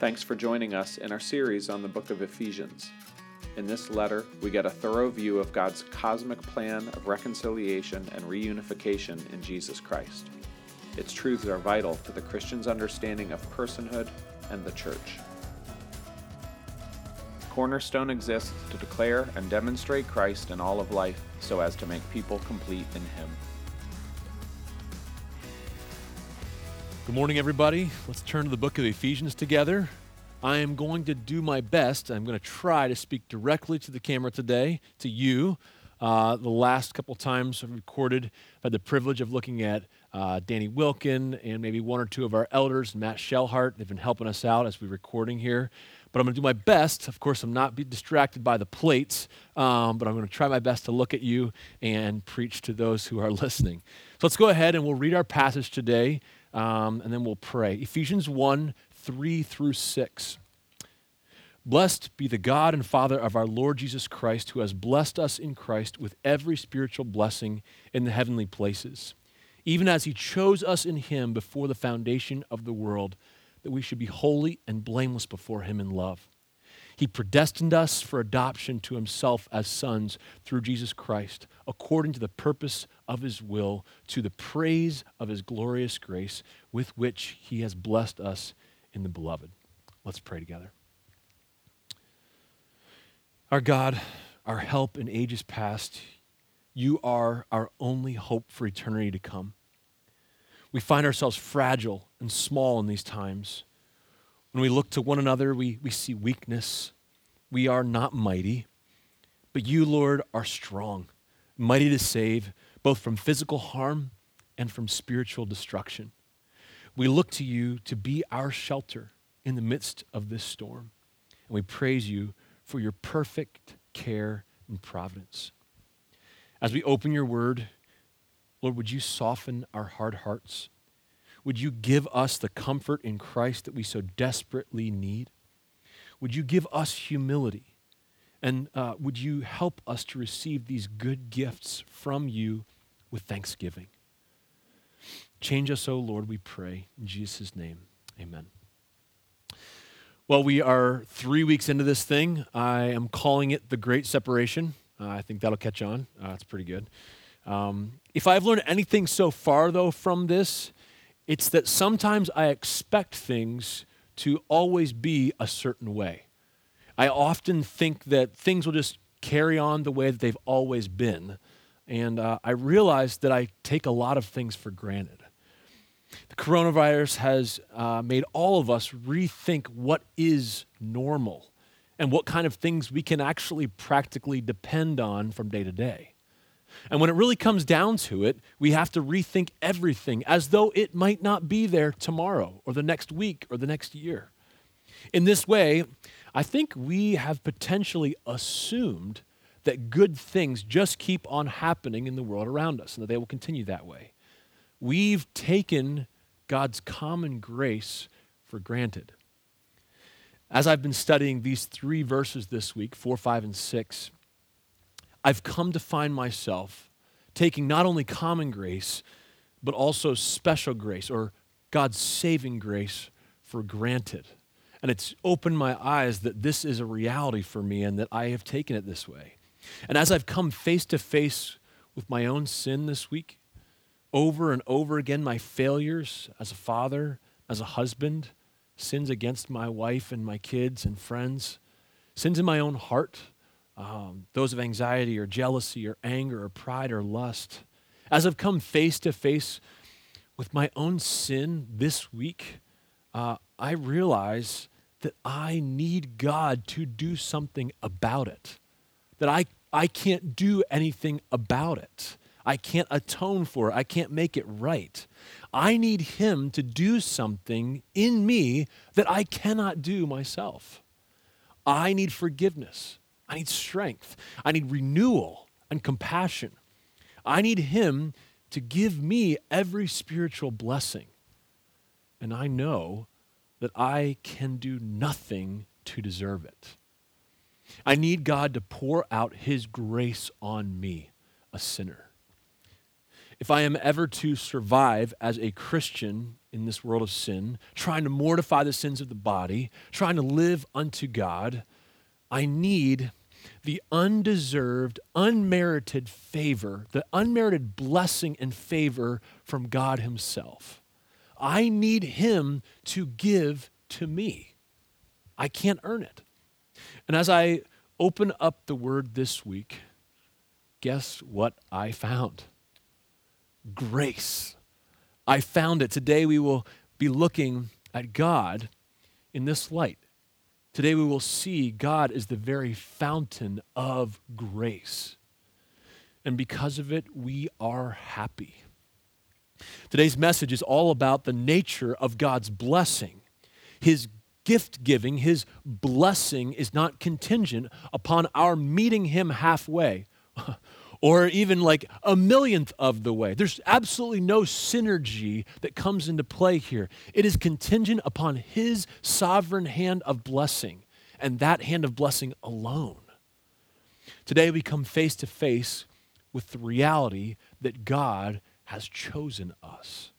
Thanks for joining us in our series on the book of Ephesians. In this letter, we get a thorough view of God's cosmic plan of reconciliation and reunification in Jesus Christ. Its truths are vital to the Christian's understanding of personhood and the church. Cornerstone exists to declare and demonstrate Christ in all of life so as to make people complete in Him. Good morning, everybody. Let's turn to the book of Ephesians together. I am going to do my best. I'm going to try to speak directly to the camera today, to you. Uh, the last couple times I've recorded, I've had the privilege of looking at uh, Danny Wilkin and maybe one or two of our elders, Matt Shellhart. They've been helping us out as we're recording here. But I'm going to do my best. Of course, I'm not be distracted by the plates, um, but I'm going to try my best to look at you and preach to those who are listening. So let's go ahead and we'll read our passage today um, and then we'll pray. Ephesians 1 3 through 6. Blessed be the God and Father of our Lord Jesus Christ, who has blessed us in Christ with every spiritual blessing in the heavenly places, even as he chose us in him before the foundation of the world, that we should be holy and blameless before him in love. He predestined us for adoption to himself as sons through Jesus Christ, according to the purpose of his will, to the praise of his glorious grace, with which he has blessed us in the beloved. Let's pray together. Our God, our help in ages past, you are our only hope for eternity to come. We find ourselves fragile and small in these times. When we look to one another, we, we see weakness. We are not mighty, but you, Lord, are strong, mighty to save, both from physical harm and from spiritual destruction. We look to you to be our shelter in the midst of this storm. And we praise you for your perfect care and providence. As we open your word, Lord, would you soften our hard hearts? Would you give us the comfort in Christ that we so desperately need? Would you give us humility? And uh, would you help us to receive these good gifts from you with thanksgiving? Change us, O Lord, we pray. In Jesus' name, amen. Well, we are three weeks into this thing. I am calling it the Great Separation. Uh, I think that'll catch on. Uh, that's pretty good. Um, if I've learned anything so far, though, from this, it's that sometimes I expect things to always be a certain way. I often think that things will just carry on the way that they've always been. And uh, I realize that I take a lot of things for granted. The coronavirus has uh, made all of us rethink what is normal and what kind of things we can actually practically depend on from day to day. And when it really comes down to it, we have to rethink everything as though it might not be there tomorrow or the next week or the next year. In this way, I think we have potentially assumed that good things just keep on happening in the world around us and that they will continue that way. We've taken God's common grace for granted. As I've been studying these three verses this week, 4, 5, and 6, I've come to find myself taking not only common grace, but also special grace or God's saving grace for granted. And it's opened my eyes that this is a reality for me and that I have taken it this way. And as I've come face to face with my own sin this week, over and over again, my failures as a father, as a husband, sins against my wife and my kids and friends, sins in my own heart, um, those of anxiety or jealousy or anger or pride or lust. As I've come face to face with my own sin this week, uh, I realize that I need God to do something about it, that I, I can't do anything about it. I can't atone for it. I can't make it right. I need Him to do something in me that I cannot do myself. I need forgiveness. I need strength. I need renewal and compassion. I need Him to give me every spiritual blessing. And I know that I can do nothing to deserve it. I need God to pour out His grace on me, a sinner. If I am ever to survive as a Christian in this world of sin, trying to mortify the sins of the body, trying to live unto God, I need the undeserved, unmerited favor, the unmerited blessing and favor from God Himself. I need Him to give to me. I can't earn it. And as I open up the Word this week, guess what I found? Grace. I found it. Today we will be looking at God in this light. Today we will see God is the very fountain of grace. And because of it, we are happy. Today's message is all about the nature of God's blessing. His gift giving, His blessing is not contingent upon our meeting Him halfway or even like a millionth of the way. There's absolutely no synergy that comes into play here. It is contingent upon His sovereign hand of blessing and that hand of blessing alone. Today we come face to face with the reality that God has chosen us.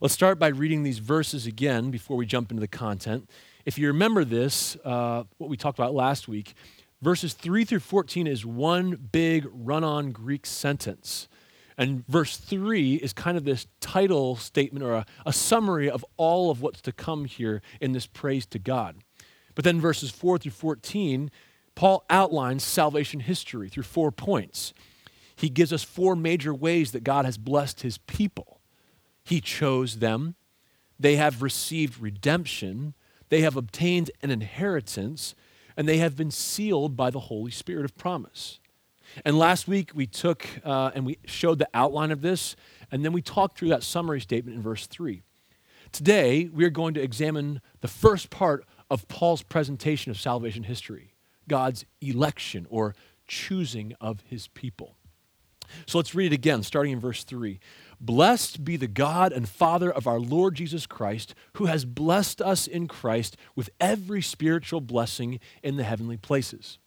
Let's start by reading these verses again before we jump into the content. If you remember this, uh, what we talked about last week, Verses 3 through 14 is one big run on Greek sentence. And verse 3 is kind of this title statement or a, a, summary of all of what's to come here in this praise to God. But then verses 4 through 14, Paul outlines salvation history through four points. He gives us four major ways that God has blessed his people. He chose them, they have received redemption, they have obtained an inheritance, and they have been sealed by the Holy Spirit of promise. And last week we took uh, and we showed the outline of this, and then we talked through that summary statement in verse 3. Today we are going to examine the first part of Paul's presentation of salvation history God's election or choosing of his people. So let's read it again, starting in verse 3. Blessed be the God and Father of our Lord Jesus Christ, who has blessed us in Christ with every spiritual blessing in the heavenly places.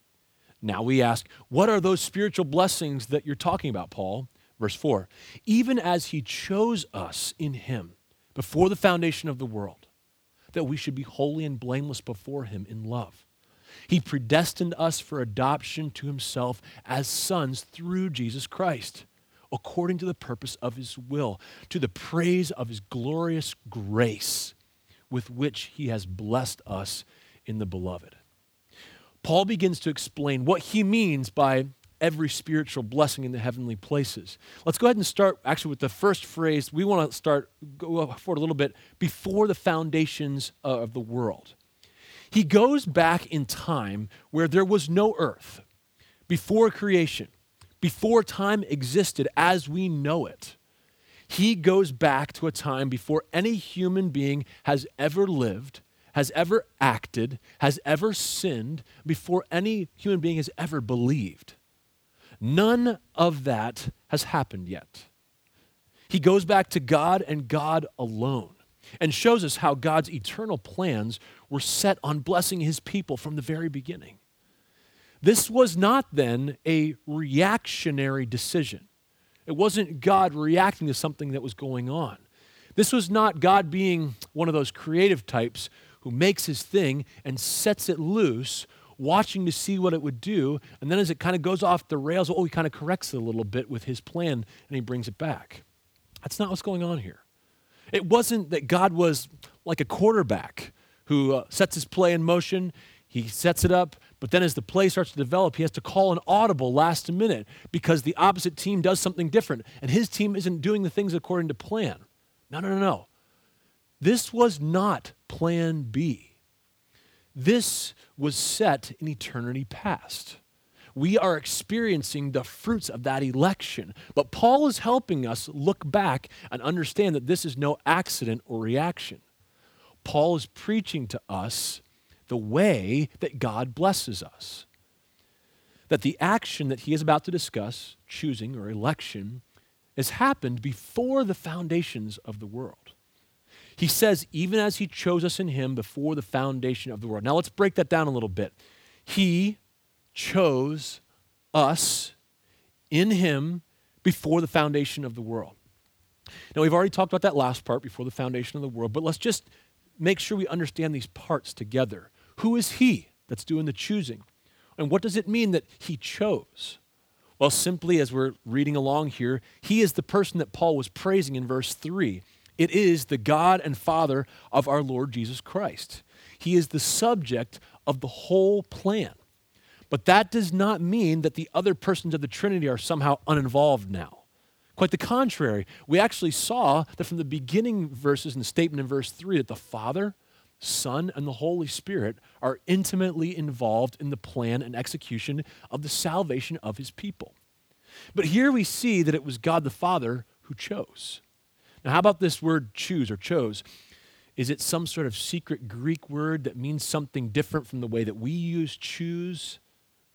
Now we ask, what are those spiritual blessings that you're talking about, Paul? Verse 4 Even as he chose us in him before the foundation of the world, that we should be holy and blameless before him in love. He predestined us for adoption to himself as sons through Jesus Christ according to the purpose of his will, to the praise of his glorious grace with which he has blessed us in the beloved. Paul begins to explain what he means by every spiritual blessing in the heavenly places. Let's go ahead and start actually with the first phrase. We want to start go forward a little bit before the foundations uh, of the world. He goes back in time where there was no earth, before creation before time existed as we know it. He goes back to a time before any human being has ever lived, has ever acted, has ever sinned, before any human being has ever believed. None of that has happened yet. He goes back to God and God alone and shows us how God's eternal plans were set on blessing his people from the very beginning. This was not then a reactionary decision. It wasn't God reacting to something that was going on. This was not God being one of those creative types who makes his thing and sets it loose, watching to see what it would do. And then as it kind of goes off the rails, oh, he kind of corrects it a little bit with his plan and he brings it back. That's not what's going on here. It wasn't that God was like a quarterback who uh, sets his play in motion he sets it up, but then as the play starts to develop, he has to call an audible last minute because the opposite team does something different and his team isn't doing the things according to plan. No, no, no, no. This was not plan B. This was set in eternity past. We are experiencing the fruits of that election. But Paul is helping us look back and understand that this is no accident or reaction. Paul is preaching to us the way that God blesses us. That the action that he is about to discuss, choosing or election, has happened before the foundations of the world. He says, even as he chose us in him before the foundation of the world. Now let's break that down a little bit. He chose us in him before the foundation of the world. Now, we've already talked about that last part before the foundation of the world, but let's just make sure we understand these parts together. Who is He that's doing the choosing? And what does it mean that He chose? Well, simply as we're reading along here, He is the person that Paul was praising in verse 3. It is the God and Father of our Lord Jesus Christ. He is the subject of the whole plan. But that does not mean that the other persons of the Trinity are somehow uninvolved now. Quite the contrary. We actually saw that from the beginning verses and the statement in verse 3 that the Father, Son, and the Holy Spirit are intimately involved in the plan and execution of the salvation of his people. But here we see that it was God the Father who chose. Now, how about this word choose or chose? Is it some sort of secret Greek word that means something different from the way that we use choose?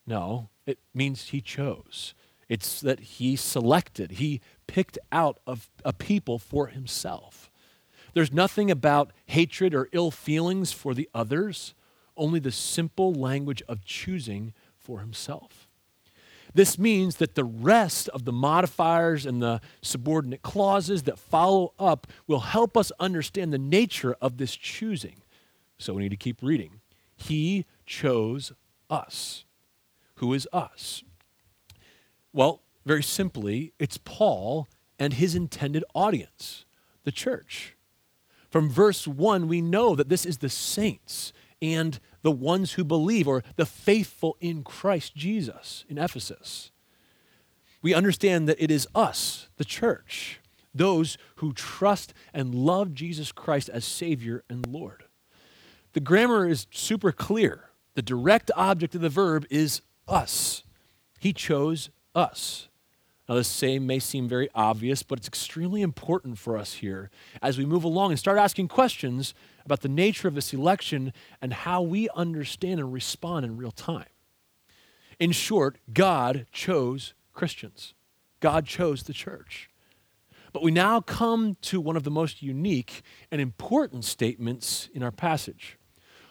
No, it means he chose. It's that he selected, he picked out of a people for himself. There's nothing about hatred or ill feelings for the others, only the simple language of choosing for himself. This means that the rest of the modifiers and the subordinate clauses that follow up will help us understand the nature of this choosing. So we need to keep reading. He chose us. Who is us? Well, very simply, it's Paul and his intended audience, the church. From verse 1, we know that this is the saints and the ones who believe, or the faithful in Christ Jesus in Ephesus. We understand that it is us, the church, those who trust and love Jesus Christ as Savior and Lord. The grammar is super clear. The direct object of the verb is us. He chose us. Now, the same may seem very obvious, but it's extremely important for us here as we move along and start asking questions about the nature of this election and how we understand and respond in real time. In short, God chose Christians, God chose the church. But we now come to one of the most unique and important statements in our passage.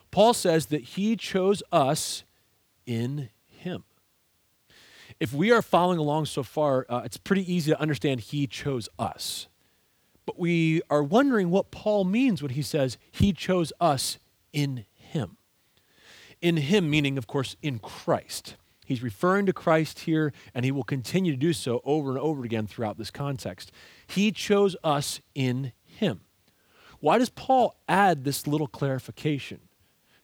Paul says that he chose us in if we are following along so far, uh, it's pretty easy to understand he chose us. But we are wondering what Paul means when he says he chose us in him. In him, meaning, of course, in Christ. He's referring to Christ here, and he will continue to do so over and over again throughout this context. He chose us in him. Why does Paul add this little clarification?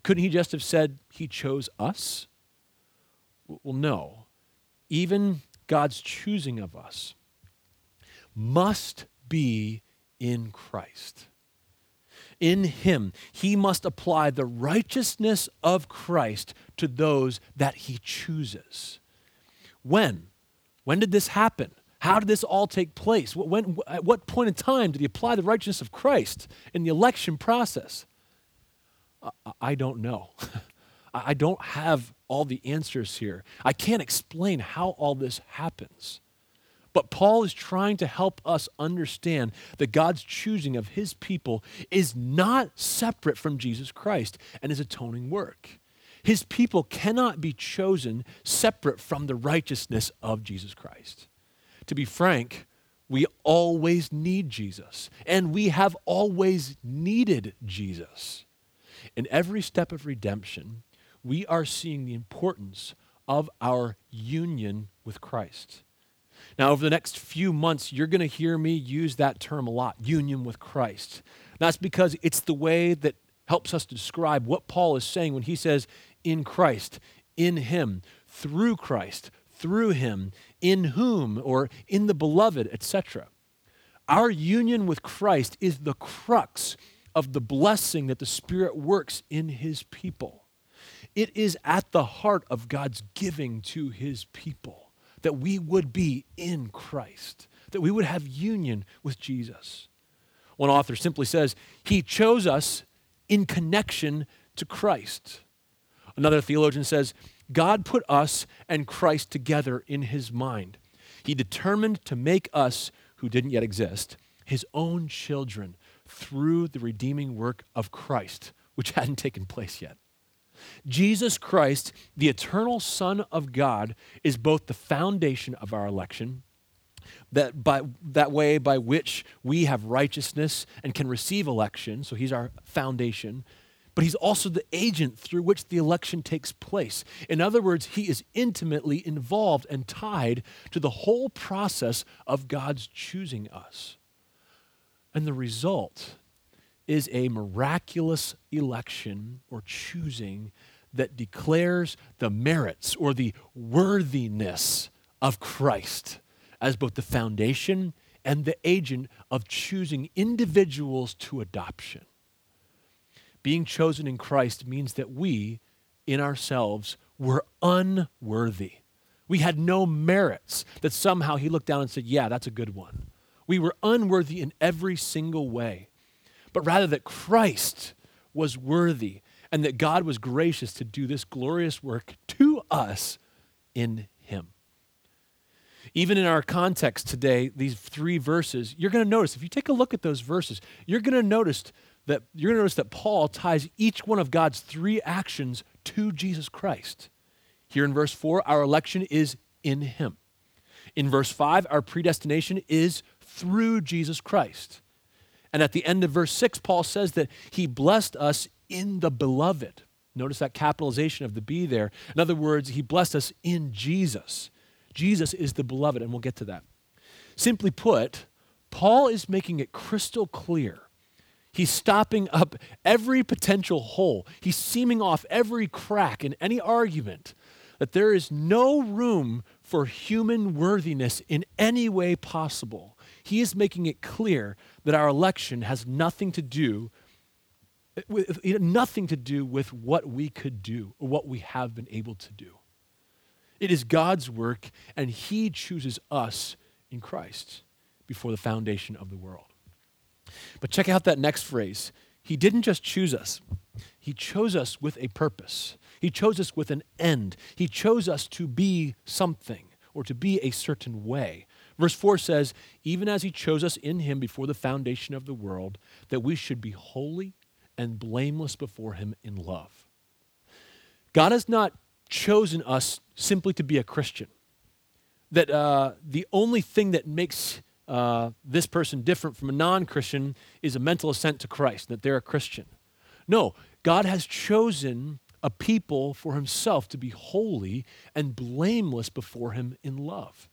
Couldn't he just have said he chose us? Well, no even God's choosing of us, must be in Christ. In him, he must apply the righteousness of Christ to those that he chooses. When? When did this happen? How did this all take place? When, at what point in time did he apply the righteousness of Christ in the election process? I don't know. I don't have all the answers here. I can't explain how all this happens. But Paul is trying to help us understand that God's choosing of his people is not separate from Jesus Christ and his atoning work. His people cannot be chosen separate from the righteousness of Jesus Christ. To be frank, we always need Jesus, and we have always needed Jesus. In every step of redemption, we are seeing the importance of our union with Christ. Now, over the next few months, you're going to hear me use that term a lot union with Christ. That's because it's the way that helps us to describe what Paul is saying when he says, in Christ, in Him, through Christ, through Him, in whom, or in the beloved, etc. Our union with Christ is the crux of the blessing that the Spirit works in His people. It is at the heart of God's giving to his people that we would be in Christ, that we would have union with Jesus. One author simply says, He chose us in connection to Christ. Another theologian says, God put us and Christ together in his mind. He determined to make us, who didn't yet exist, his own children through the redeeming work of Christ, which hadn't taken place yet. Jesus Christ, the eternal Son of God, is both the foundation of our election, that by that way by which we have righteousness and can receive election. So he's our foundation. But he's also the agent through which the election takes place. In other words, he is intimately involved and tied to the whole process of God's choosing us. And the result is a miraculous election or choosing that declares the merits or the worthiness of Christ as both the foundation and the agent of choosing individuals to adoption. Being chosen in Christ means that we, in ourselves, were unworthy. We had no merits that somehow He looked down and said, Yeah, that's a good one. We were unworthy in every single way, but rather that Christ was worthy and that God was gracious to do this glorious work to us in Him. Even in our context today, these three verses, you're going to notice, if you take a look at those verses, you're going to notice that you're going to notice that Paul ties each one of God's three actions to Jesus Christ. Here in verse 4, our election is in him. In verse 5, our predestination is through Jesus Christ. And at the end of verse 6, Paul says that he blessed us in the beloved. Notice that capitalization of the be there. In other words, he blessed us in Jesus. Jesus is the beloved, and we'll get to that. Simply put, Paul is making it crystal clear. He's stopping up every potential hole. He's seaming off every crack in any argument that there is no room for human worthiness in any way possible. He is making it clear that our election has nothing to do with, nothing to do with what we could do or what we have been able to do. It is God's work, and He chooses us in Christ before the foundation of the world. But check out that next phrase. He didn't just choose us, He chose us with a purpose. He chose us with an end. He chose us to be something or to be a certain way. Verse 4 says, Even as He chose us in Him before the foundation of the world, that we should be holy and blameless before Him in love. God has not chosen us simply to be a Christian. That uh, the only thing that makes uh, this person different from a non Christian is a mental assent to Christ, that they're a Christian. No, God has chosen a people for himself to be holy and blameless before him in love.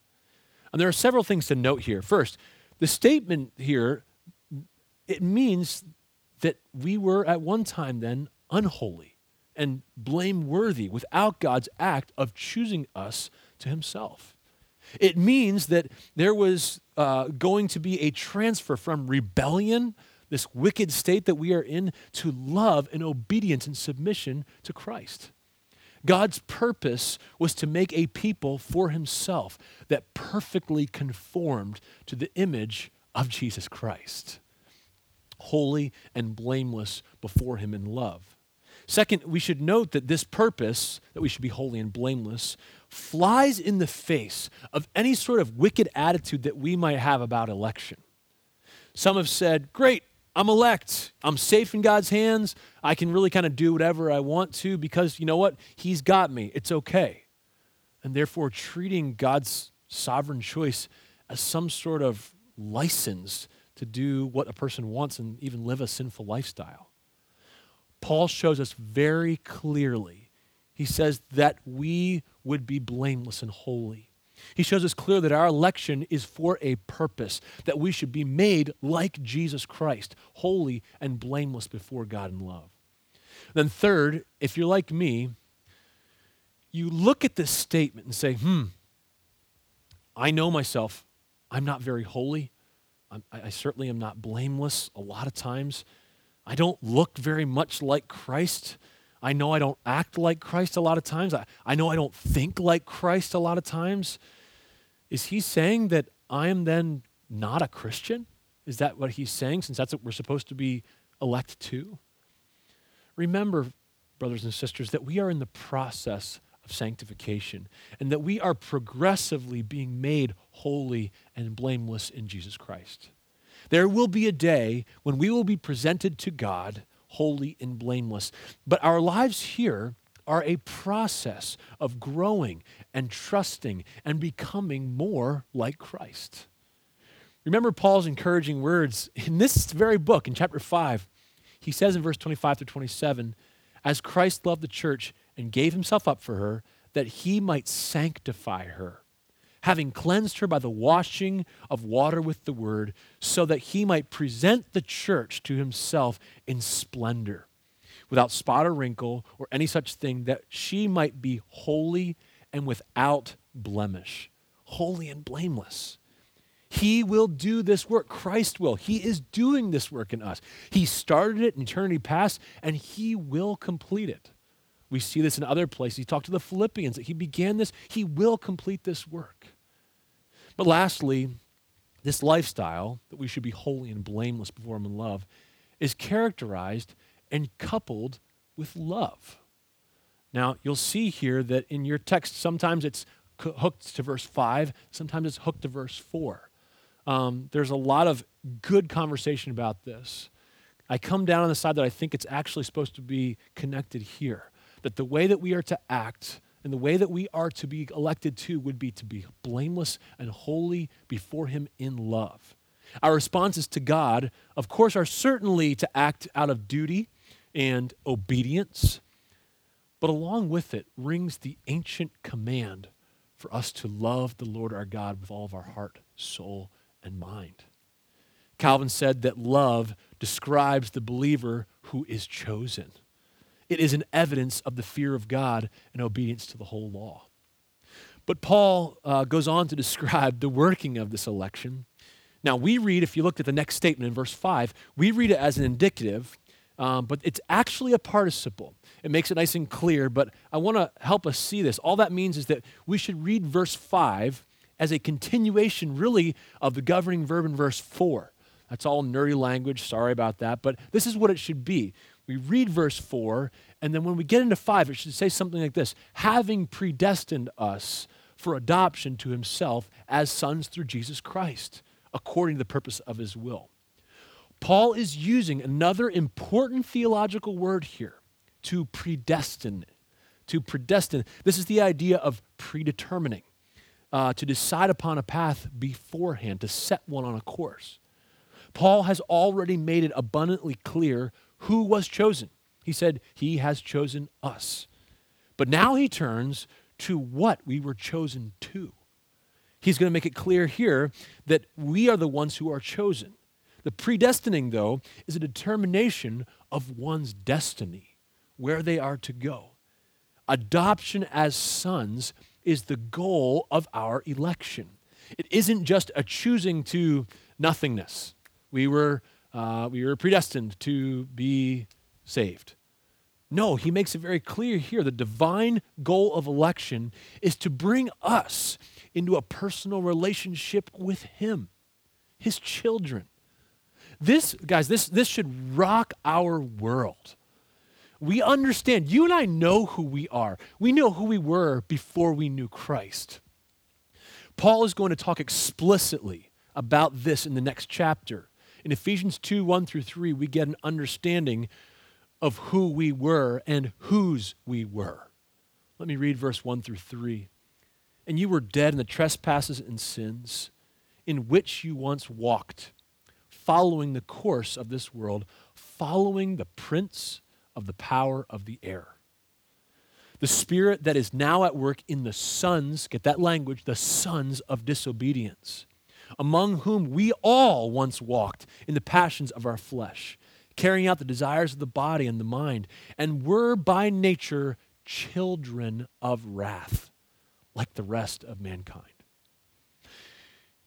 And there are several things to note here. First, the statement here it means that we were at one time then unholy and blameworthy without God's act of choosing us to himself. It means that there was uh, going to be a transfer from rebellion, this wicked state that we are in, to love and obedience and submission to Christ. God's purpose was to make a people for himself that perfectly conformed to the image of Jesus Christ, holy and blameless before him in love. Second, we should note that this purpose, that we should be holy and blameless, flies in the face of any sort of wicked attitude that we might have about election. Some have said, Great, I'm elect. I'm safe in God's hands. I can really kind of do whatever I want to because you know what? He's got me. It's okay. And therefore, treating God's sovereign choice as some sort of license to do what a person wants and even live a sinful lifestyle. Paul shows us very clearly. He says that we would be blameless and holy. He shows us clear that our election is for a purpose, that we should be made like Jesus Christ, holy and blameless before God in love. Then, third, if you're like me, you look at this statement and say, hmm, I know myself. I'm not very holy. I'm, i certainly am not blameless a lot of times. I don't look very much like Christ. I know I don't act like Christ a lot of times. I, I know I don't think like Christ a lot of times. Is he saying that I am then not a Christian? Is that what he's saying, since that's what we're supposed to be elect to? Remember, brothers and sisters, that we are in the process of sanctification and that we are progressively being made holy and blameless in Jesus Christ. There will be a day when we will be presented to God holy and blameless. But our lives here are a process of growing and trusting and becoming more like Christ. Remember Paul's encouraging words in this very book, in chapter 5. He says in verse 25 through 27 As Christ loved the church and gave himself up for her, that he might sanctify her, having cleansed her by the washing of water with the word, so that he might present the church to himself in splendor, without spot or wrinkle or any such thing, that she might be holy and without blemish, holy and blameless. He will do this work. Christ will. He is doing this work in us. He started it in eternity past, and He will complete it. We see this in other places. He talked to the Philippians that He began this, He will complete this work. But lastly, this lifestyle that we should be holy and blameless before Him in love is characterized and coupled with love. Now, you'll see here that in your text, sometimes it's hooked to verse 5, sometimes it's hooked to verse 4. Um, there's a lot of good conversation about this. I come down on the side that I think it's actually supposed to be connected here. That the way that we are to act and the way that we are to be elected to would be to be blameless and holy before Him in love. Our responses to God, of course, are certainly to act out of duty and obedience, but along with it rings the ancient command for us to love the Lord our God with all of our heart, soul, and mind. Calvin said that love describes the believer who is chosen. It is an evidence of the fear of God and obedience to the whole law. But Paul uh, goes on to describe the working of this election. Now, we read, if you looked at the next statement in verse 5, we read it as an indicative, um, but it's actually a participle. It makes it nice and clear, but I want to help us see this. All that means is that we should read verse 5 as a continuation, really, of the governing verb in verse 4. That's all nerdy language, sorry about that, but this is what it should be. We read verse 4, and then when we get into 5, it should say something like this having predestined us for adoption to himself as sons through Jesus Christ, according to the purpose of his will. Paul is using another important theological word here to predestine. To predestine. This is the idea of predetermining uh, to decide upon a path beforehand, to set one on a course. Paul has already made it abundantly clear who was chosen. He said, He has chosen us. But now he turns to what we were chosen to. He's going to make it clear here that we are the ones who are chosen. The predestining, though, is a determination of one's destiny, where they are to go. Adoption as sons is the goal of our election. It isn't just a choosing to nothingness. We were, uh, we were predestined to be saved. No, he makes it very clear here. The divine goal of election is to bring us into a personal relationship with him, his children. This, guys, this, this should rock our world we understand. You and I know who we are. We know who we were before we knew Christ. Paul is going to talk explicitly about this in the next chapter. In Ephesians 2 1 through 3, we get an understanding of who we were and whose we were. Let me read verse 1 through 3. And you were dead in the trespasses and sins in which you once walked, following the course of this world, following the prince of the power of the air. The spirit that is now at work in the sons, get that language, the sons of disobedience, among whom we all once walked in the passions of our flesh, carrying out the desires of the body and the mind, and were by nature children of wrath, like the rest of mankind.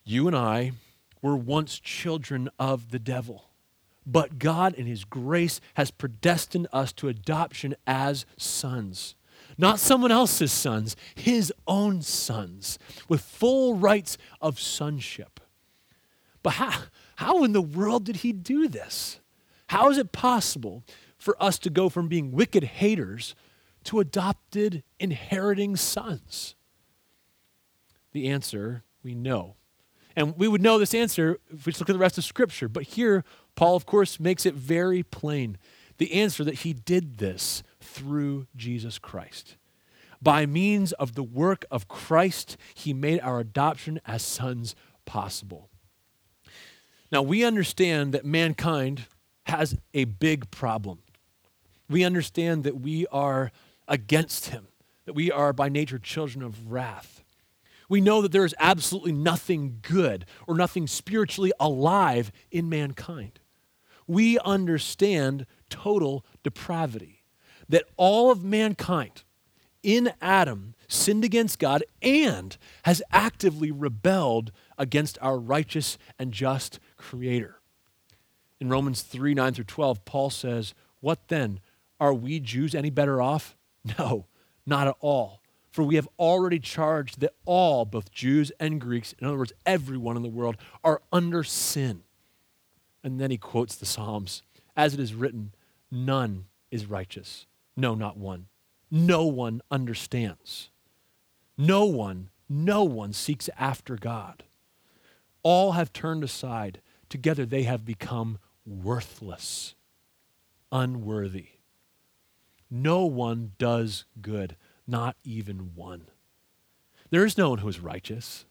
You and I were once children of the devil but God, in His grace, has predestined us to adoption as sons. Not someone else's sons, His own sons, with full rights of sonship. But how, how in the world did He do this? How is it possible for us to go from being wicked haters to adopted, inheriting sons? The answer we know. And we would know this answer if we just look at the rest of Scripture. But here, Paul, of course, makes it very plain the answer that he did this through Jesus Christ. By means of the work of Christ, he made our adoption as sons possible. Now, we understand that mankind has a big problem. We understand that we are against him, that we are by nature children of wrath. We know that there is absolutely nothing good or nothing spiritually alive in mankind. We understand total depravity, that all of mankind in Adam sinned against God and has actively rebelled against our righteous and just Creator. In Romans 3 9 through 12, Paul says, What then? Are we Jews any better off? No, not at all. For we have already charged that all, both Jews and Greeks, in other words, everyone in the world, are under sin. And then he quotes the Psalms As it is written, none is righteous. No, not one. No one understands. No one, no one seeks after God. All have turned aside. Together they have become worthless, unworthy. No one does good, not even one. There is no one who is righteous.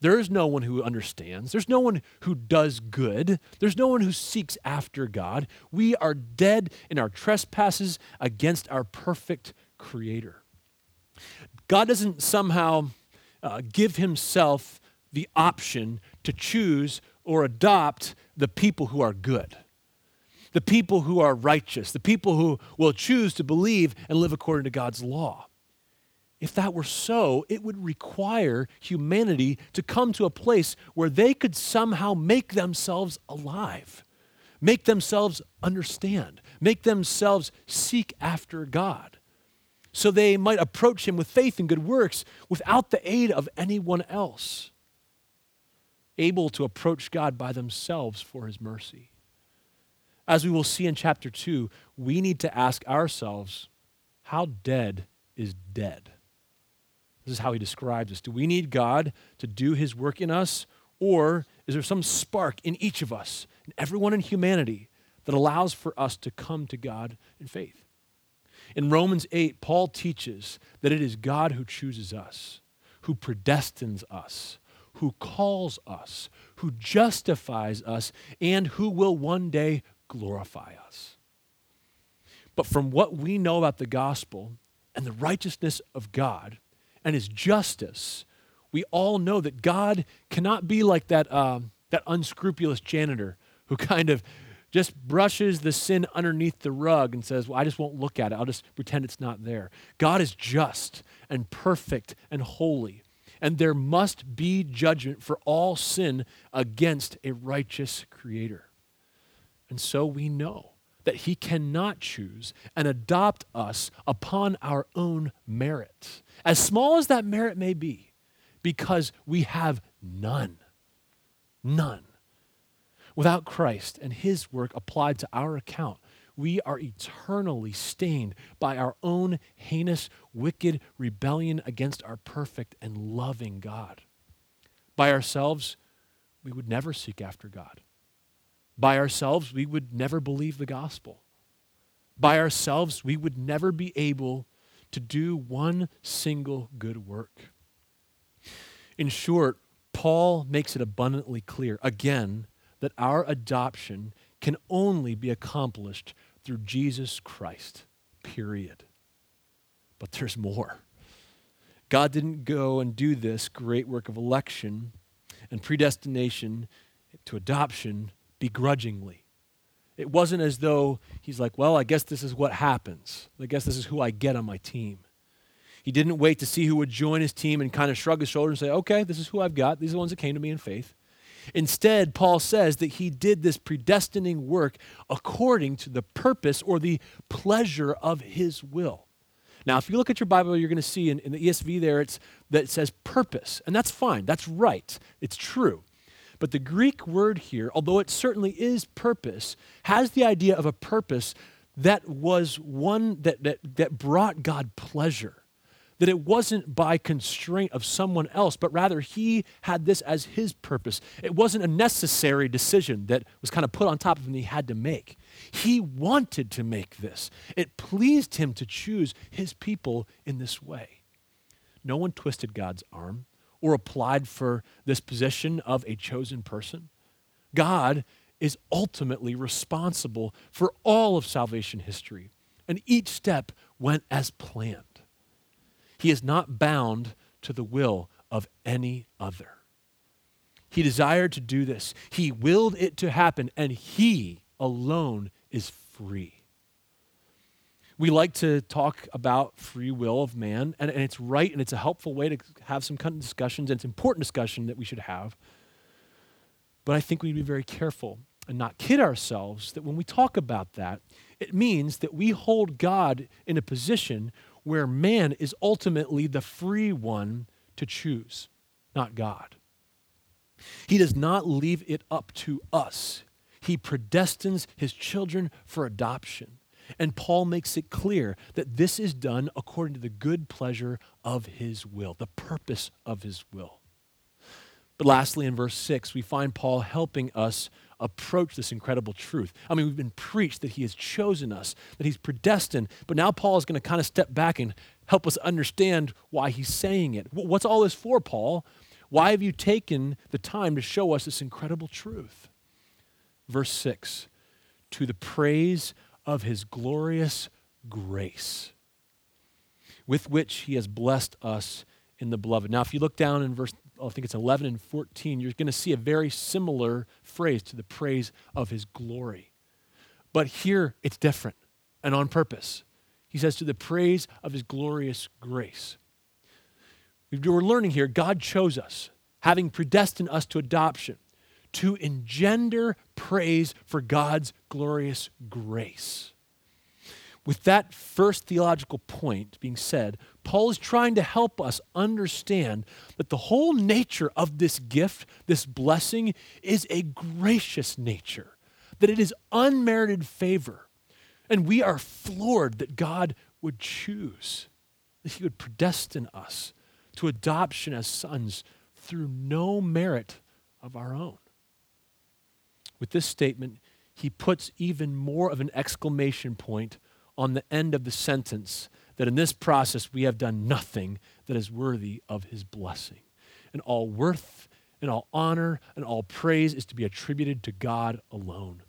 There is no one who understands. There's no one who does good. There's no one who seeks after God. We are dead in our trespasses against our perfect Creator. God doesn't somehow uh, give Himself the option to choose or adopt the people who are good the people who are righteous, the people who will choose to believe and live according to God's law. If that were so, it would require humanity to come to a place where they could somehow make themselves alive, make themselves understand, make themselves seek after God. So they might approach Him with faith and good works without the aid of anyone else, able to approach God by themselves for His mercy. As we will see in chapter 2, we need to ask ourselves how dead is dead? This is how he describes us. Do we need God to do his work in us, or is there some spark in each of us, in everyone in humanity, that allows for us to come to God in faith? In Romans 8, Paul teaches that it is God who chooses us, who predestines us, who calls us, who justifies us, and who will one day glorify us. But from what we know about the gospel and the righteousness of God and his justice, we all know that God cannot be like that, uh, that unscrupulous janitor who kind of just brushes the sin underneath the rug and says, Well, I just won't look at it. I'll just pretend it's not there. God is just and perfect and holy. And there must be judgment for all sin against a righteous creator. And so we know that He cannot choose and adopt us upon our own merit, as small as that merit may be, because we have none. None. Without Christ and His work applied to our account, we are eternally stained by our own heinous, wicked rebellion against our perfect and loving God. By ourselves, we would never seek after God. By ourselves, we would never believe the gospel. By ourselves, we would never be able to do one single good work. In short, Paul makes it abundantly clear, again, that our adoption can only be accomplished through Jesus Christ, period. But there's more. God didn't go and do this great work of election and predestination to adoption begrudgingly. It wasn't as though he's like, well, I guess this is what happens. I guess this is who I get on my team. He didn't wait to see who would join his team and kind of shrug his shoulders and say, okay, this is who I've got. These are the ones that came to me in faith. Instead, Paul says that he did this predestining work according to the purpose or the pleasure of his will. Now, if you look at your Bible, you're going to see in, in the ESV there it's, that it says purpose, and that's fine. That's right. It's true. But the Greek word here, although it certainly is purpose, has the idea of a purpose that was one that, that, that brought God pleasure. That it wasn't by constraint of someone else, but rather he had this as his purpose. It wasn't a necessary decision that was kind of put on top of him he had to make. He wanted to make this. It pleased him to choose his people in this way. No one twisted God's arm or applied for this position of a chosen person. God is ultimately responsible for all of salvation history, and each step went as planned. He is not bound to the will of any other. He desired to do this, He willed it to happen, and He alone is free. We like to talk about free will of man, and, and it's right and it's a helpful way to have some kind of discussions, and it's an important discussion that we should have. But I think we need to be very careful and not kid ourselves that when we talk about that, it means that we hold God in a position where man is ultimately the free one to choose, not God. He does not leave it up to us. He predestines his children for adoption. And Paul makes it clear that this is done according to the good pleasure of his will, the purpose of his will. But lastly, in verse 6, we find Paul helping us approach this incredible truth. I mean, we've been preached that he has chosen us, that he's predestined, but now Paul is going to kind of step back and help us understand why he's saying it. What's all this for, Paul? Why have you taken the time to show us this incredible truth? Verse 6 To the praise of his glorious grace, with which he has blessed us in the beloved. Now, if you look down in verse I think it's 11 and 14, you're going to see a very similar phrase to the praise of his glory. But here it's different and on purpose. He says, to the praise of his glorious grace. We're learning here God chose us, having predestined us to adoption, to engender praise for God's glorious grace. With that first theological point being said, Paul is trying to help us understand that the whole nature of this gift, this blessing, is a gracious nature, that it is unmerited favor. And we are floored that God would choose, that He would predestine us to adoption as sons through no merit of our own. With this statement, he puts even more of an exclamation point on the end of the sentence that in this process we have done nothing that is worthy of his blessing. And all worth and all honor and all praise is to be attributed to God alone.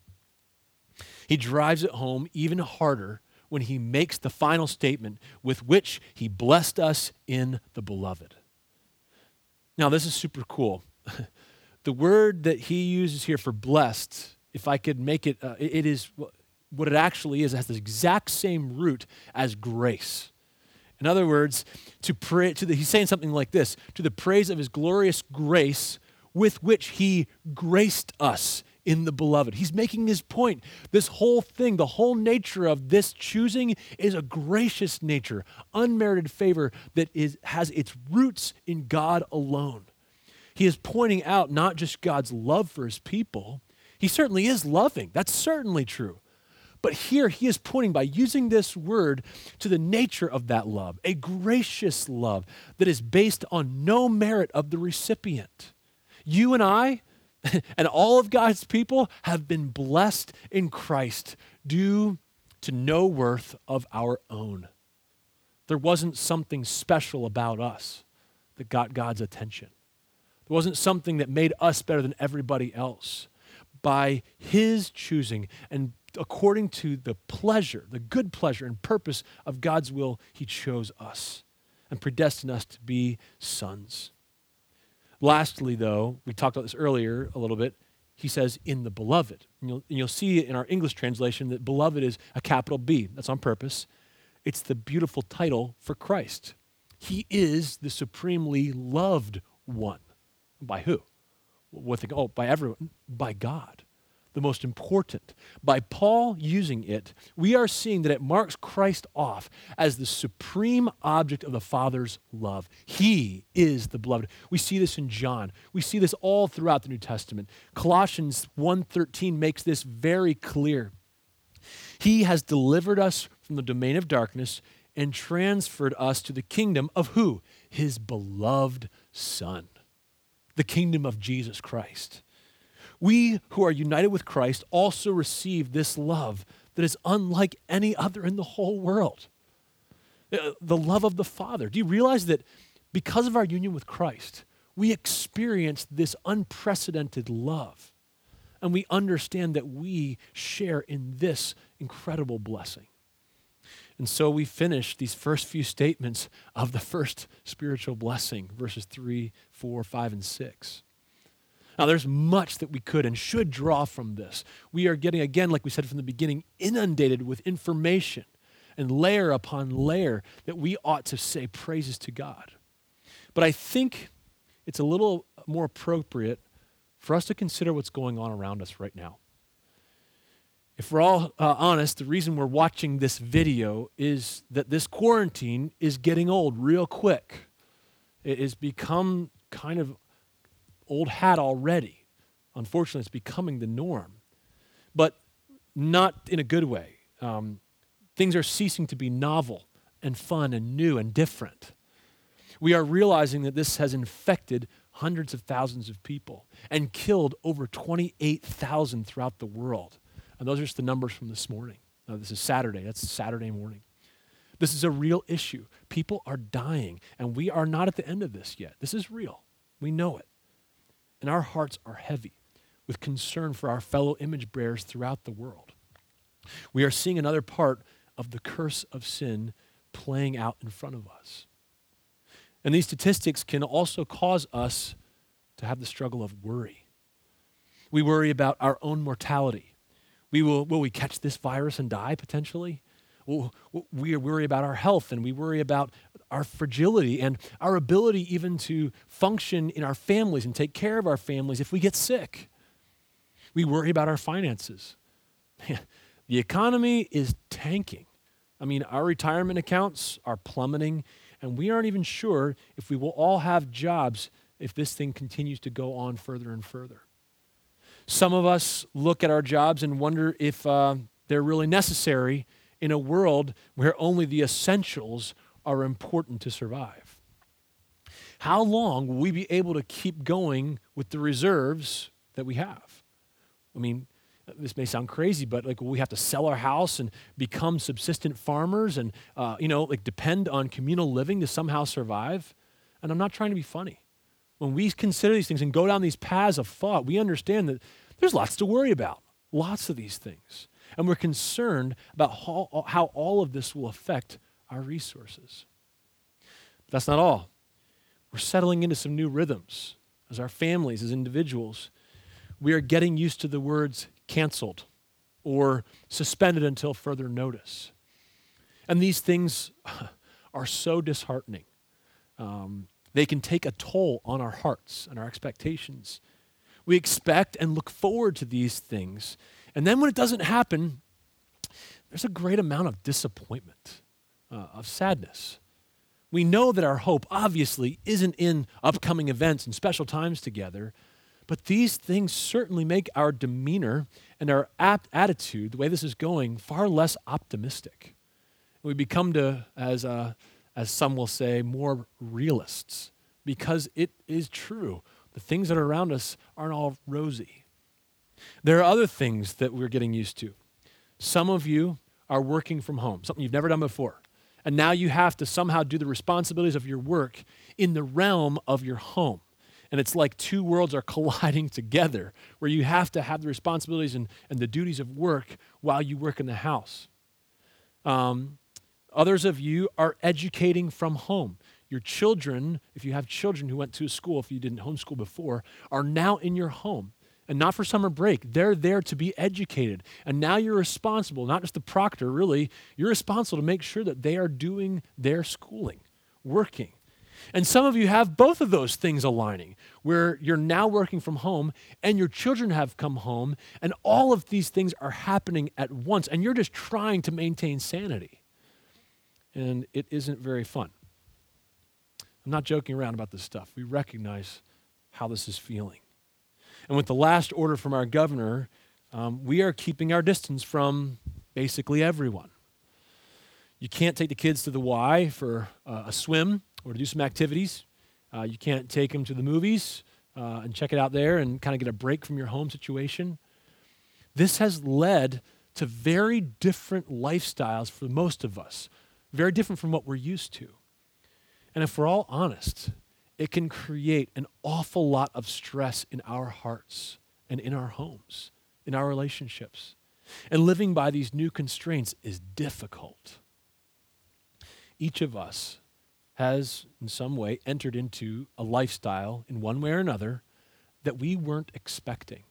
He drives it home even harder when he makes the final statement with which he blessed us in the beloved. Now, this is super cool. the word that he uses here for blessed, if I could make it, uh, it is what it actually is, it has the exact same root as grace. In other words, to pray, to the, he's saying something like this to the praise of his glorious grace with which he graced us in the beloved. He's making his point. This whole thing, the whole nature of this choosing is a gracious nature, unmerited favor that is, has its roots in God alone. He is pointing out not just God's love for his people, he certainly is loving. That's certainly true. But here he is pointing by using this word to the nature of that love, a gracious love that is based on no merit of the recipient. You and I, and all of God's people, have been blessed in Christ due to no worth of our own. There wasn't something special about us that got God's attention. There wasn't something that made us better than everybody else. By His choosing and according to the pleasure, the good pleasure and purpose of God's will, He chose us and predestined us to be sons. Lastly, though, we talked about this earlier a little bit. He says, in the beloved. And you'll, and you'll see in our English translation that beloved is a capital B. That's on purpose. It's the beautiful title for Christ. He is the supremely loved one. By who? What they, oh, by everyone. By God the most important. By Paul using it, we are seeing that it marks Christ off as the supreme object of the Father's love. He is the beloved. We see this in John. We see this all throughout the New Testament. Colossians 1:13 makes this very clear. He has delivered us from the domain of darkness and transferred us to the kingdom of who? His beloved Son. The kingdom of Jesus Christ we who are united with Christ also receive this love that is unlike any other in the whole world. Uh, the love of the Father. Do you realize that because of our union with Christ, we experience this unprecedented love? and we understand that we share in this incredible blessing. And so we finish these first few statements of the first spiritual blessing, verses 3, 4, 5, and 6. Now, there's much that we could and should draw from this. We are getting, again, like we said from the beginning, inundated with information and layer upon layer that we ought to say praises to God. But I think it's a little more appropriate for us to consider what's going on around us right now. If we're all uh, honest, the reason we're watching this video is that this quarantine is getting old real quick. It has become kind of old hat already. Unfortunately, it's becoming the norm, but not in a good way. Um, things are ceasing to be novel and fun and new and different. We are realizing that this has infected hundreds of thousands of people and killed over 28,000 throughout the world. And those are just the numbers from this morning. This is Saturday. That's Saturday morning. This is a real issue. People are dying, and we are not at the end of this yet. This is real. We know it. And our hearts are heavy with concern for our fellow image bearers throughout the world. We are seeing another part of the curse of sin playing out in front of us. And these statistics can also cause us to have the struggle of worry. We worry about our own mortality. We will, will we catch this virus and die potentially? we worry about our health and we worry about our fragility and our ability even to function in our families and take care of our families if we get sick. We worry about our finances. the economy is tanking. I mean, our retirement accounts are plummeting and we aren't even sure if we will all have jobs if this thing continues to go on further and further. Some of us look at our jobs and wonder if uh, they're really necessary in a world where only the essentials are important to survive. How long will we be able to keep going with the reserves that we have? I mean, this may sound crazy, but like we have to sell our house and become subsistent farmers and, uh, you know, like depend on communal living to somehow survive. And I'm not trying to be funny. When we consider these things and go down these paths of thought, we understand that there's lots to worry about, lots of these things. And we're concerned about how, how all of this will affect our resources. But that's not all. We're settling into some new rhythms as our families, as individuals. We are getting used to the words canceled or suspended until further notice. And these things are so disheartening. Um, they can take a toll on our hearts and our expectations. We expect and look forward to these things. And then when it doesn't happen, there's a great amount of disappointment, uh, of sadness. We know that our hope obviously isn't in upcoming events and special times together, but these things certainly make our demeanor and our apt attitude, the way this is going, far less optimistic. We become to, as, uh, as some will say, more realists because it is true. The things that are around us aren't all rosy. There are other things that we're getting used to. Some of you are working from home, something you've never done before. And now you have to somehow do the responsibilities of your work in the realm of your home. And it's like two worlds are colliding together, where you have to have the responsibilities and, and the duties of work while you work in the house. Um, others of you are educating from home. Your children, if you have children who went to school, if you didn't homeschool before, are now in your home and not for summer break. They're there to be educated. And now you're responsible, not just the proctor, really, you're responsible to make sure that they are doing their schooling, working. And some of you have both of those things aligning, where you're now working from home and your children have come home, and all of these things are happening at once, and you're just trying to maintain sanity. And it isn't very fun. I'm not joking around about this stuff. We recognize how this is feeling. And with the last order from our governor, um, we are keeping our distance from basically everyone. You can't take the kids to the Y for uh, a swim or to do some activities. Uh, you can't take them to the movies uh, and check it out there and kind of get a break from your home situation. This has led to very different lifestyles for most of us, very different from what we're used to. And if we're all honest, it can create an awful lot of stress in our hearts and in our homes, in our relationships. And living by these new constraints is difficult. Each of us has, in some way, entered into a lifestyle in one way or another that we weren't expecting.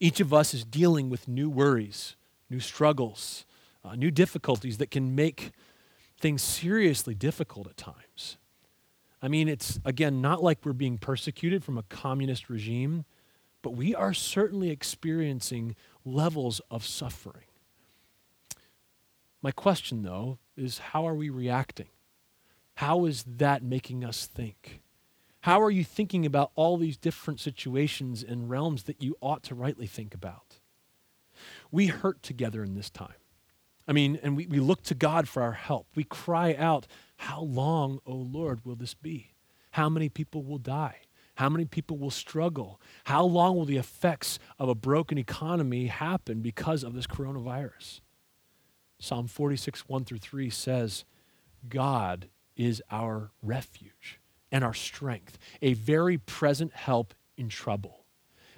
Each of us is dealing with new worries, new struggles, uh, new difficulties that can make things seriously difficult at times. I mean, it's, again, not like we're being persecuted from a communist regime, but we are certainly experiencing levels of suffering. My question, though, is how are we reacting? How is that making us think? How are you thinking about all these different situations and realms that you ought to rightly think about? We hurt together in this time. I mean, and we, we look to God for our help. We cry out, How long, O Lord, will this be? How many people will die? How many people will struggle? How long will the effects of a broken economy happen because of this coronavirus? Psalm 46, 1 through 3 says, God is our refuge and our strength, a very present help in trouble.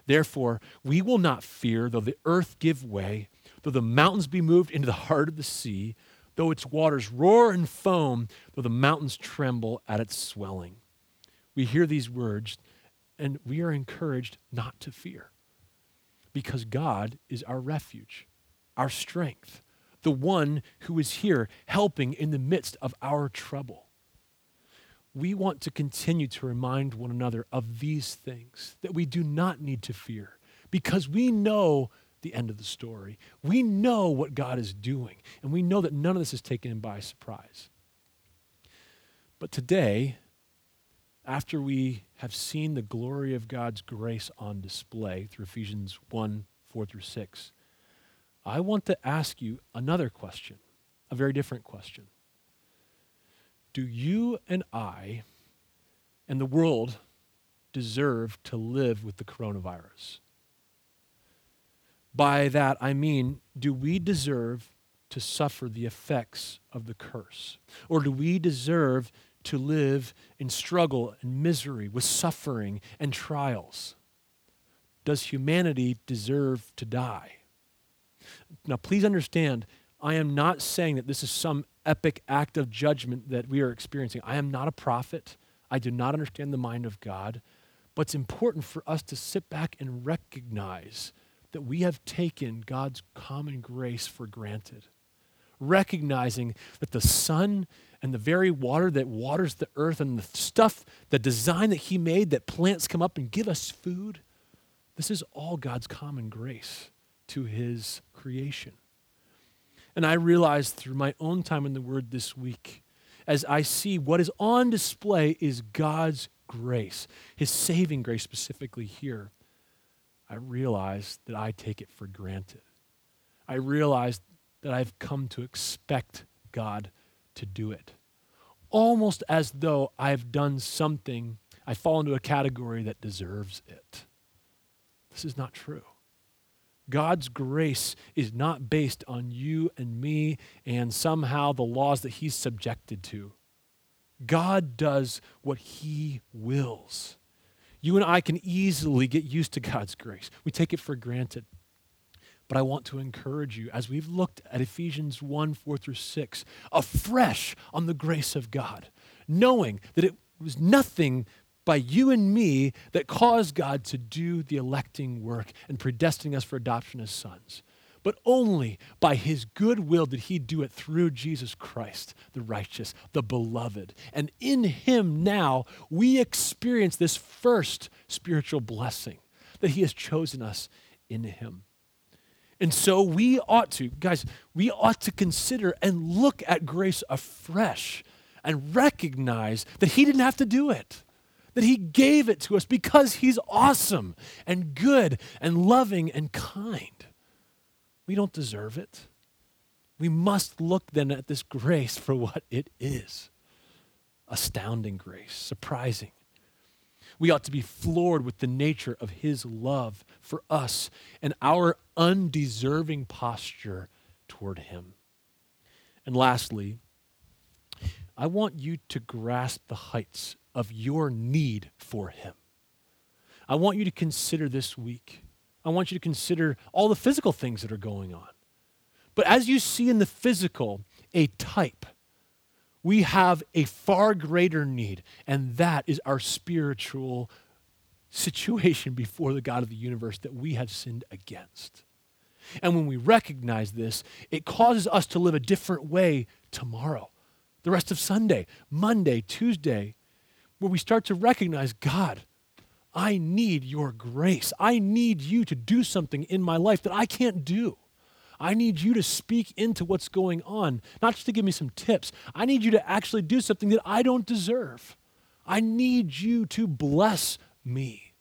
Therefore, we will not fear though the earth give way, though the mountains be moved into the heart of the sea, though its waters roar and foam, though the mountains tremble at its swelling. We hear these words and we are encouraged not to fear because God is our refuge, our strength, the one who is here helping in the midst of our trouble. We want to continue to remind one another of these things, that we do not need to fear, because we know the end of the story. We know what God is doing, and we know that none of this is taken in by surprise. But today, after we have seen the glory of God's grace on display through Ephesians 1 4 through 6, I want to ask you another question, a very different question. Do you and I and the world deserve to live with the coronavirus? By that, I mean, do we deserve to suffer the effects of the curse? Or do we deserve to live in struggle and misery with suffering and trials? Does humanity deserve to die? Now, please understand, I am not saying that this is some epic act of judgment that we are experiencing. I am not a prophet. I do not understand the mind of God. But it's important for us to sit back and recognize that we have taken God's common grace for granted. Recognizing that the sun and the very water that waters the earth and the stuff, the design that He made that plants come up and give us food, this is all God's common grace to his creation. And I realized through my own time in the Word this week, as I see what is on display is God's grace, his saving grace specifically here, I realized that I take it for granted. I realize that I've come to expect God to do it. Almost as though I've done something, I fall into a category that deserves it. This is not true. God's grace is not based on you and me and somehow the laws that He's subjected to. God does what He wills. You and I can easily get used to God's grace, we take it for granted. But I want to encourage you, as we've looked at Ephesians 1 4 through 6, afresh on the grace of God, knowing that it was nothing by you and me that caused God to do the electing work and predestining us for adoption as sons. But only by his good will did he do it through Jesus Christ, the righteous, the beloved. And in him now we experience this first spiritual blessing that he has chosen us in him. And so we ought to, guys, we ought to consider and look at grace afresh and recognize that he didn't have to do it that He gave it to us because He's awesome and good and loving and kind. We don't deserve it. We must look then at this grace for what it is astounding grace, surprising. We ought to be floored with the nature of His love for us and our undeserving posture toward Him. And lastly, I want you to grasp the heights of your need for Him. I want you to consider this week I want you to consider all the physical things that are going on. But as you see in the physical a type, we have a far greater need, and that is our spiritual situation before the God of the universe that we have sinned against. And when we recognize this, it causes us to live a different way tomorrow, the rest of Sunday, Monday, Tuesday, where we start to recognize God, I need your grace. I need you to do something in my life that I can't do. I need you to speak into what's going on, not just to give me some tips. I need you to actually do something that I don't deserve. I need you to bless me.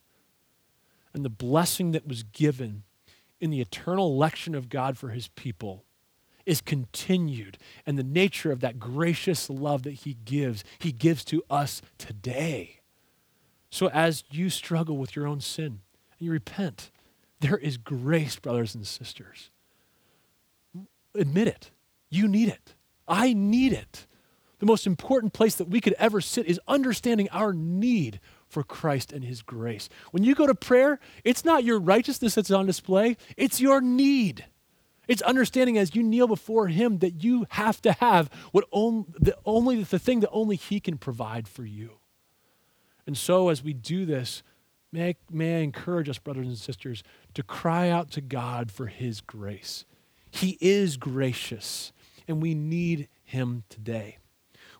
And the blessing that was given in the eternal election of God for his people is continued. And the nature of that gracious love that he gives, he gives to us today. So as you struggle with your own sin and you repent, there is grace, brothers and sisters. Admit it. You need it. I need it. The most important place that we could ever sit is understanding our need for Christ and His grace. When you go to prayer, it's not your righteousness that's on display, it's your need. It's understanding as you kneel before Him that you have to have what the, only the thing that only He can provide for you. And so, as we do this, may may I encourage us, brothers and sisters, to cry out to God for His grace. He is gracious, and we need Him today.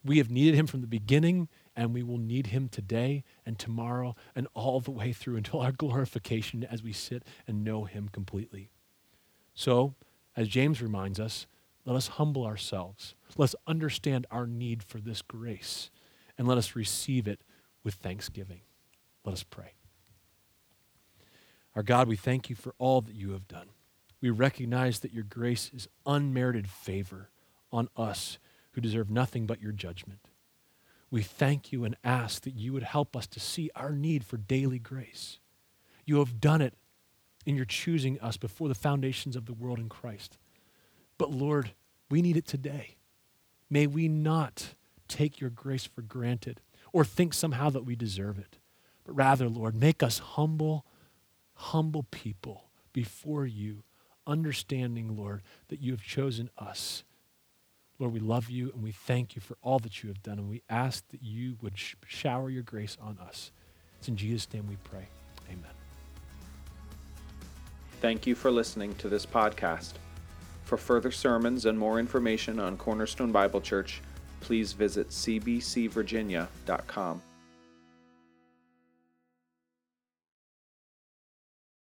We have needed Him from the beginning, and we will need Him today and tomorrow and all the way through until our glorification as we sit and know Him completely. So, as James reminds us, let us humble ourselves. Let us understand our need for this grace, and let us receive it with thanksgiving. Let us pray. Our God, we thank you for all that you have done. We recognize that your grace is unmerited favor on us who deserve nothing but your judgment. We thank you and ask that you would help us to see our need for daily grace. You have done it in your choosing us before the foundations of the world in Christ. But Lord, we need it today. May we not take your grace for granted or think somehow that we deserve it, but rather, Lord, make us humble, humble people before you understanding, Lord, that you have chosen us. Lord, we love you and we thank you for all that you have done, and we ask that you would sh- shower your grace on us. It's in Jesus' name we pray. Amen. Thank you for listening to this podcast. For further sermons and more information on Cornerstone Bible Church, please visit cbcvirginia.com.